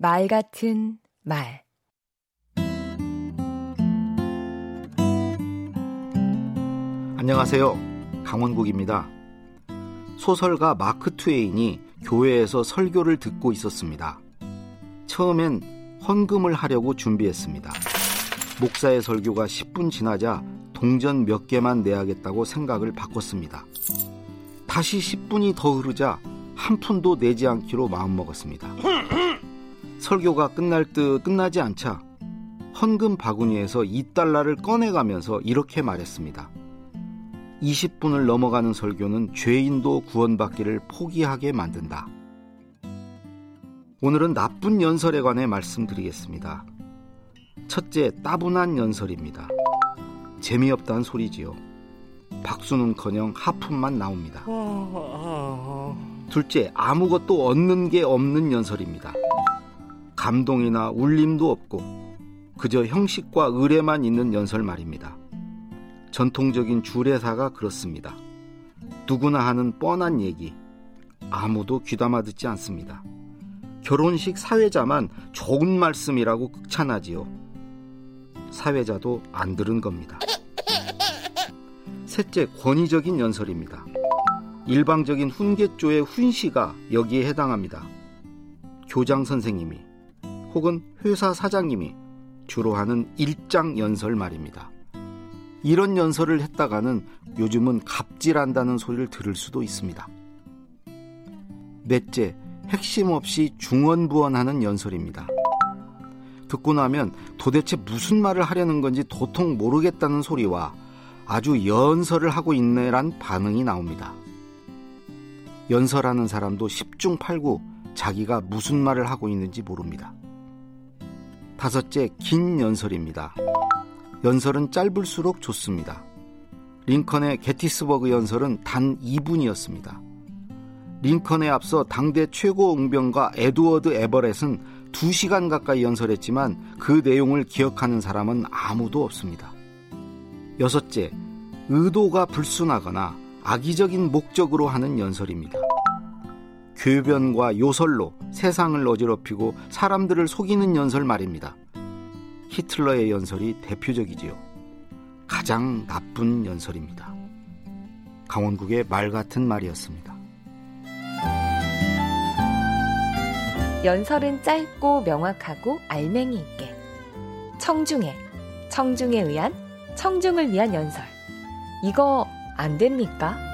말 같은 말 안녕하세요. 강원국입니다. 소설가 마크 트웨인이 교회에서 설교를 듣고 있었습니다. 처음엔 헌금을 하려고 준비했습니다. 목사의 설교가 10분 지나자 동전 몇 개만 내야겠다고 생각을 바꿨습니다. 다시 10분이 더 흐르자 한 푼도 내지 않기로 마음먹었습니다. 설교가 끝날 듯 끝나지 않자 헌금 바구니에서 2달러를 꺼내가면서 이렇게 말했습니다. 20분을 넘어가는 설교는 죄인도 구원받기를 포기하게 만든다. 오늘은 나쁜 연설에 관해 말씀드리겠습니다. 첫째, 따분한 연설입니다. 재미없다는 소리지요. 박수는 커녕 하품만 나옵니다. 둘째, 아무것도 얻는 게 없는 연설입니다. 감동이나 울림도 없고 그저 형식과 의례만 있는 연설 말입니다. 전통적인 주례사가 그렇습니다. 누구나 하는 뻔한 얘기, 아무도 귀담아 듣지 않습니다. 결혼식 사회자만 좋은 말씀이라고 극찬하지요. 사회자도 안 들은 겁니다. 셋째, 권위적인 연설입니다. 일방적인 훈계조의 훈시가 여기에 해당합니다. 교장 선생님이 혹은 회사 사장님이 주로 하는 일장 연설 말입니다. 이런 연설을 했다가는 요즘은 갑질한다는 소리를 들을 수도 있습니다. 넷째, 핵심 없이 중언부언하는 연설입니다. 듣고 나면 도대체 무슨 말을 하려는 건지 도통 모르겠다는 소리와 아주 연설을 하고 있네란 반응이 나옵니다. 연설하는 사람도 10중 8구 자기가 무슨 말을 하고 있는지 모릅니다. 다섯째, 긴 연설입니다. 연설은 짧을수록 좋습니다. 링컨의 게티스버그 연설은 단 2분이었습니다. 링컨에 앞서 당대 최고 응병가 에드워드 에버렛은 2시간 가까이 연설했지만 그 내용을 기억하는 사람은 아무도 없습니다. 여섯째, 의도가 불순하거나 악의적인 목적으로 하는 연설입니다. 교변과 요설로 세상을 어지럽히고 사람들을 속이는 연설 말입니다. 히틀러의 연설이 대표적이지요. 가장 나쁜 연설입니다. 강원국의 말 같은 말이었습니다. 연설은 짧고 명확하고 알맹이 있게. 청중에, 청중에 의한, 청중을 위한 연설. 이거 안 됩니까?